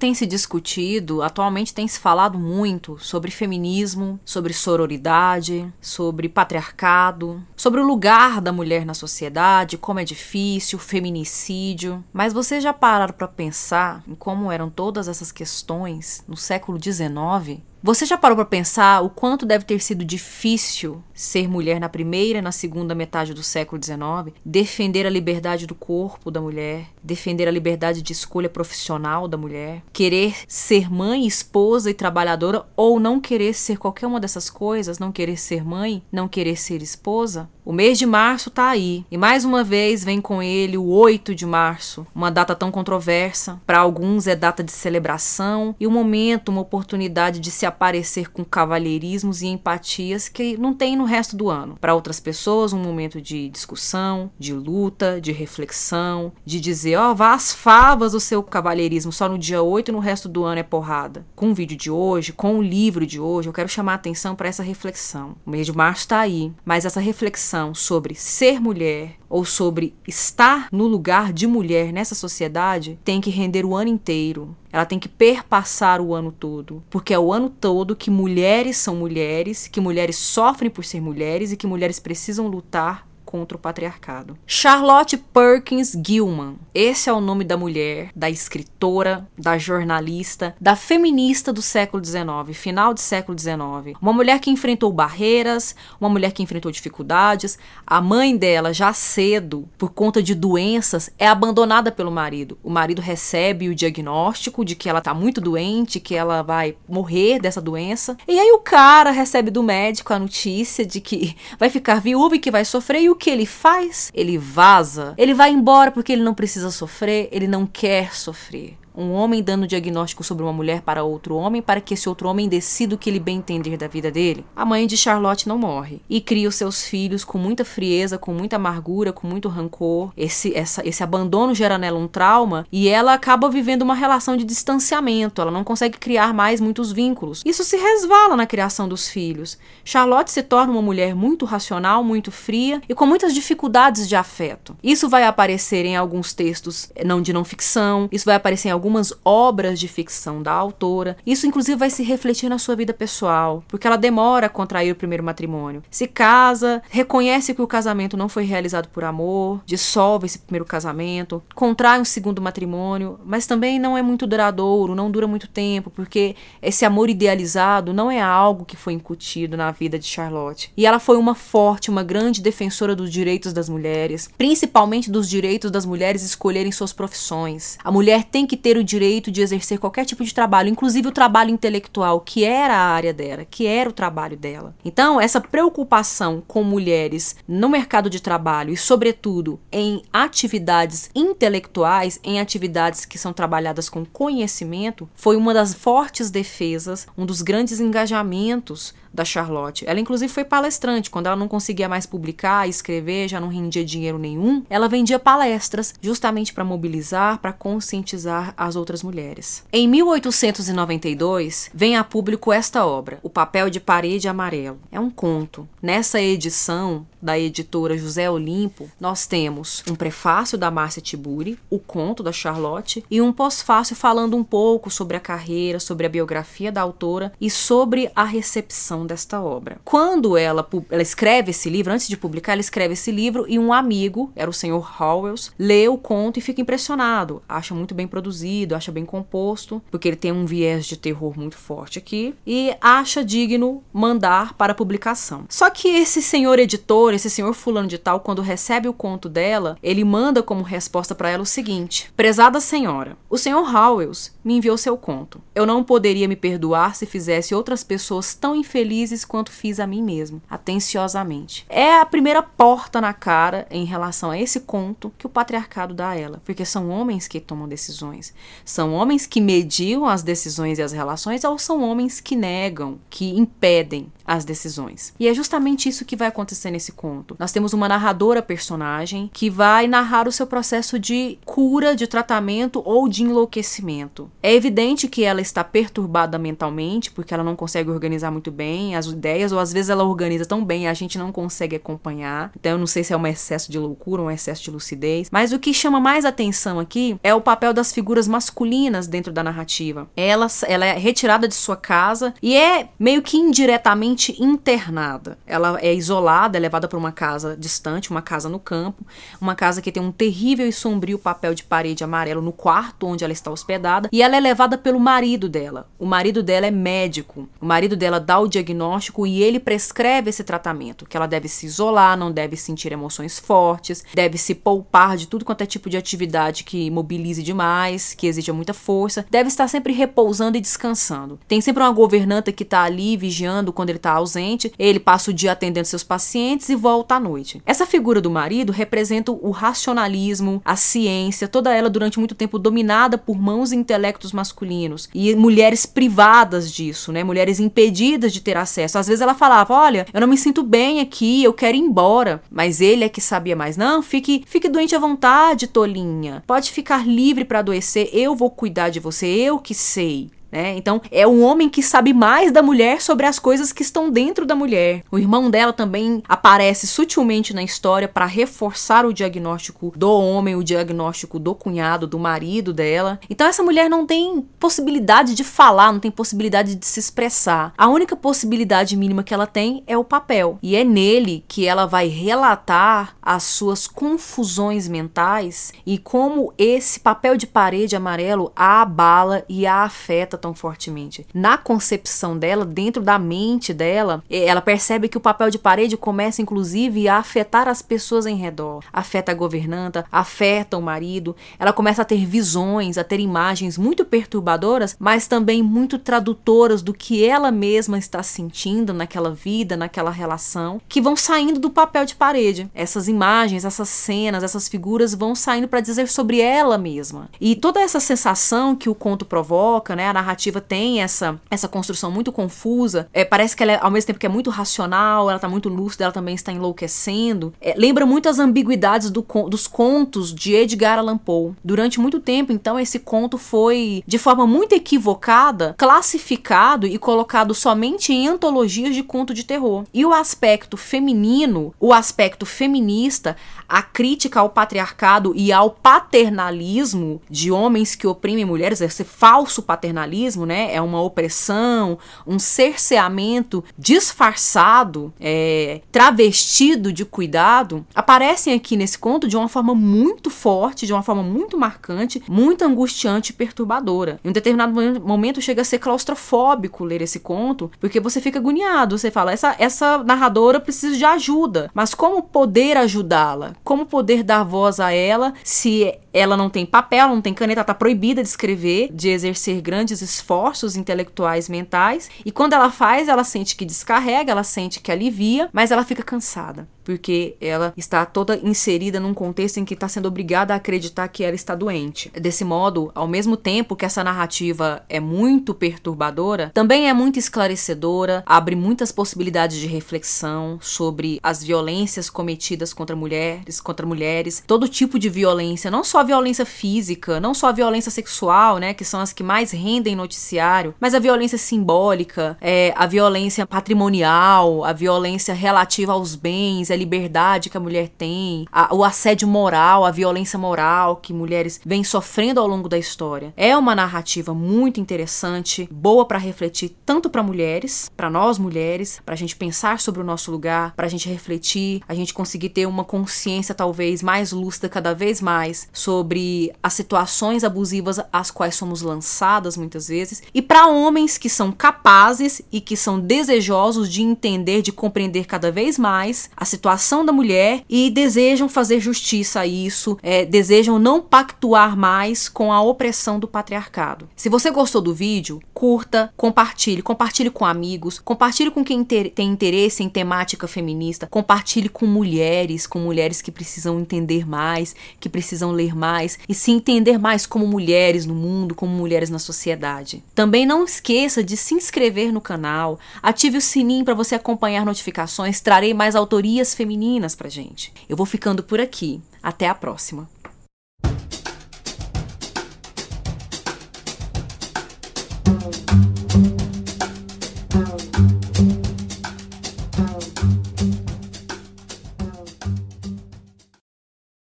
tem se discutido, atualmente tem se falado muito sobre feminismo, sobre sororidade, sobre patriarcado, sobre o lugar da mulher na sociedade, como é difícil, feminicídio. Mas vocês já pararam para pensar em como eram todas essas questões no século XIX? Você já parou para pensar o quanto deve ter sido difícil ser mulher na primeira e na segunda metade do século XIX? Defender a liberdade do corpo da mulher, defender a liberdade de escolha profissional da mulher, querer ser mãe, esposa e trabalhadora ou não querer ser qualquer uma dessas coisas, não querer ser mãe, não querer ser esposa? O mês de março tá aí e mais uma vez vem com ele o 8 de março, uma data tão controversa. Para alguns é data de celebração e um momento, uma oportunidade de se aparecer com cavalheirismos e empatias que não tem no resto do ano. Para outras pessoas, um momento de discussão, de luta, de reflexão, de dizer, ó, oh, vá às favas o seu cavalheirismo, só no dia 8 e no resto do ano é porrada. Com o vídeo de hoje, com o livro de hoje, eu quero chamar a atenção para essa reflexão. O mês de março está aí, mas essa reflexão sobre ser mulher ou sobre estar no lugar de mulher nessa sociedade tem que render o ano inteiro. Ela tem que perpassar o ano todo, porque é o ano todo que mulheres são mulheres, que mulheres sofrem por ser mulheres e que mulheres precisam lutar contra o patriarcado. Charlotte Perkins Gilman. Esse é o nome da mulher, da escritora, da jornalista, da feminista do século XIX, final do século XIX. Uma mulher que enfrentou barreiras, uma mulher que enfrentou dificuldades. A mãe dela, já cedo, por conta de doenças, é abandonada pelo marido. O marido recebe o diagnóstico de que ela tá muito doente, que ela vai morrer dessa doença. E aí o cara recebe do médico a notícia de que vai ficar viúva e que vai sofrer e o que ele faz? Ele vaza. Ele vai embora porque ele não precisa sofrer, ele não quer sofrer um homem dando diagnóstico sobre uma mulher para outro homem para que esse outro homem decida o que ele bem entender da vida dele. A mãe de Charlotte não morre e cria os seus filhos com muita frieza, com muita amargura, com muito rancor. Esse, essa, esse abandono gera nela um trauma e ela acaba vivendo uma relação de distanciamento. Ela não consegue criar mais muitos vínculos. Isso se resvala na criação dos filhos. Charlotte se torna uma mulher muito racional, muito fria e com muitas dificuldades de afeto. Isso vai aparecer em alguns textos não de não ficção, isso vai aparecer em algumas obras de ficção da autora. Isso, inclusive, vai se refletir na sua vida pessoal, porque ela demora a contrair o primeiro matrimônio. Se casa, reconhece que o casamento não foi realizado por amor, dissolve esse primeiro casamento, contrai um segundo matrimônio, mas também não é muito duradouro, não dura muito tempo, porque esse amor idealizado não é algo que foi incutido na vida de Charlotte. E ela foi uma forte, uma grande defensora dos direitos das mulheres, principalmente dos direitos das mulheres escolherem suas profissões. A mulher tem que ter ter o direito de exercer qualquer tipo de trabalho, inclusive o trabalho intelectual, que era a área dela, que era o trabalho dela. Então, essa preocupação com mulheres no mercado de trabalho e, sobretudo, em atividades intelectuais, em atividades que são trabalhadas com conhecimento, foi uma das fortes defesas, um dos grandes engajamentos da Charlotte. Ela, inclusive, foi palestrante. Quando ela não conseguia mais publicar, escrever, já não rendia dinheiro nenhum, ela vendia palestras justamente para mobilizar, para conscientizar as outras mulheres. Em 1892, vem a público esta obra, O Papel de Parede Amarelo. É um conto. Nessa edição, da editora José Olimpo, nós temos um prefácio da Márcia Tiburi, o conto da Charlotte e um pós-fácil falando um pouco sobre a carreira, sobre a biografia da autora e sobre a recepção desta obra. Quando ela, ela escreve esse livro, antes de publicar, ela escreve esse livro e um amigo, era o senhor Howells, lê o conto e fica impressionado. Acha muito bem produzido, acha bem composto, porque ele tem um viés de terror muito forte aqui, e acha digno mandar para publicação. Só que esse senhor editor esse senhor fulano de tal, quando recebe o conto dela, ele manda como resposta para ela o seguinte: Prezada senhora, o senhor Howells me enviou seu conto. Eu não poderia me perdoar se fizesse outras pessoas tão infelizes quanto fiz a mim mesmo, atenciosamente. É a primeira porta na cara em relação a esse conto que o patriarcado dá a ela, porque são homens que tomam decisões. São homens que mediam as decisões e as relações ou são homens que negam, que impedem as decisões. E é justamente isso que vai acontecer nesse conto. Nós temos uma narradora personagem que vai narrar o seu processo de cura, de tratamento ou de enlouquecimento. É evidente que ela está perturbada mentalmente, porque ela não consegue organizar muito bem as ideias, ou às vezes ela organiza tão bem e a gente não consegue acompanhar. Então eu não sei se é um excesso de loucura, um excesso de lucidez. Mas o que chama mais atenção aqui é o papel das figuras masculinas dentro da narrativa. Ela, ela é retirada de sua casa e é meio que indiretamente internada. Ela é isolada, é levada para uma casa distante, uma casa no campo, uma casa que tem um terrível e sombrio papel de parede amarelo no quarto onde ela está hospedada, e ela é levada pelo marido dela. O marido dela é médico. O marido dela dá o diagnóstico e ele prescreve esse tratamento, que ela deve se isolar, não deve sentir emoções fortes, deve se poupar de tudo quanto é tipo de atividade que mobilize demais, que exija muita força, deve estar sempre repousando e descansando. Tem sempre uma governanta que está ali vigiando quando ele está ausente, ele passa o dia atendendo seus pacientes e volta à noite. Essa figura do marido representa o racionalismo, a ciência, toda ela durante muito tempo dominada por mãos e intelectos masculinos e mulheres privadas disso, né? Mulheres impedidas de ter acesso. Às vezes ela falava: "Olha, eu não me sinto bem aqui, eu quero ir embora". Mas ele é que sabia mais. Não, fique, fique doente à vontade, tolinha. Pode ficar livre para adoecer, eu vou cuidar de você, eu que sei. Né? Então, é um homem que sabe mais da mulher sobre as coisas que estão dentro da mulher. O irmão dela também aparece sutilmente na história para reforçar o diagnóstico do homem, o diagnóstico do cunhado, do marido dela. Então, essa mulher não tem possibilidade de falar, não tem possibilidade de se expressar. A única possibilidade mínima que ela tem é o papel. E é nele que ela vai relatar as suas confusões mentais e como esse papel de parede amarelo a abala e a afeta tão fortemente. Na concepção dela, dentro da mente dela, ela percebe que o papel de parede começa inclusive a afetar as pessoas em redor. Afeta a governanta, afeta o marido. Ela começa a ter visões, a ter imagens muito perturbadoras, mas também muito tradutoras do que ela mesma está sentindo naquela vida, naquela relação, que vão saindo do papel de parede. Essas imagens, essas cenas, essas figuras vão saindo para dizer sobre ela mesma. E toda essa sensação que o conto provoca, né, a narrativa tem essa, essa construção muito confusa. É, parece que ela, é, ao mesmo tempo que é muito racional, ela tá muito lúcida, ela também está enlouquecendo. É, lembra muito as ambiguidades do, dos contos de Edgar Allan Poe. Durante muito tempo, então, esse conto foi, de forma muito equivocada, classificado e colocado somente em antologias de conto de terror. E o aspecto feminino, o aspecto feminista, a crítica ao patriarcado e ao paternalismo de homens que oprimem mulheres, esse falso paternalismo, né? É uma opressão, um cerceamento disfarçado, é, travestido de cuidado, aparecem aqui nesse conto de uma forma muito forte, de uma forma muito marcante, muito angustiante e perturbadora. Em um determinado momento chega a ser claustrofóbico ler esse conto, porque você fica agoniado, você fala, essa, essa narradora precisa de ajuda, mas como poder ajudá-la? como poder dar voz a ela se ela não tem papel, não tem caneta, está proibida de escrever, de exercer grandes esforços intelectuais mentais. E quando ela faz, ela sente que descarrega, ela sente que alivia, mas ela fica cansada porque ela está toda inserida num contexto em que está sendo obrigada a acreditar que ela está doente. Desse modo, ao mesmo tempo que essa narrativa é muito perturbadora, também é muito esclarecedora, abre muitas possibilidades de reflexão sobre as violências cometidas contra mulheres, contra mulheres, todo tipo de violência, não só a violência física, não só a violência sexual, né, que são as que mais rendem noticiário, mas a violência simbólica, é, a violência patrimonial, a violência relativa aos bens, a liberdade que a mulher tem, a, o assédio moral, a violência moral que mulheres vêm sofrendo ao longo da história. É uma narrativa muito interessante, boa para refletir tanto para mulheres, para nós mulheres, para a gente pensar sobre o nosso lugar, para a gente refletir, a gente conseguir ter uma consciência talvez mais lúcida cada vez mais sobre as situações abusivas às quais somos lançadas muitas vezes, e para homens que são capazes e que são desejosos de entender, de compreender cada vez mais a situação da mulher e desejam fazer justiça a isso, é, desejam não pactuar mais com a opressão do patriarcado. Se você gostou do vídeo, curta, compartilhe, compartilhe com amigos, compartilhe com quem ter, tem interesse em temática feminista, compartilhe com mulheres, com mulheres que precisam entender mais, que precisam ler mais e se entender mais como mulheres no mundo, como mulheres na sociedade. Também não esqueça de se inscrever no canal, ative o sininho para você acompanhar notificações, trarei mais autorias femininas pra gente. Eu vou ficando por aqui. Até a próxima.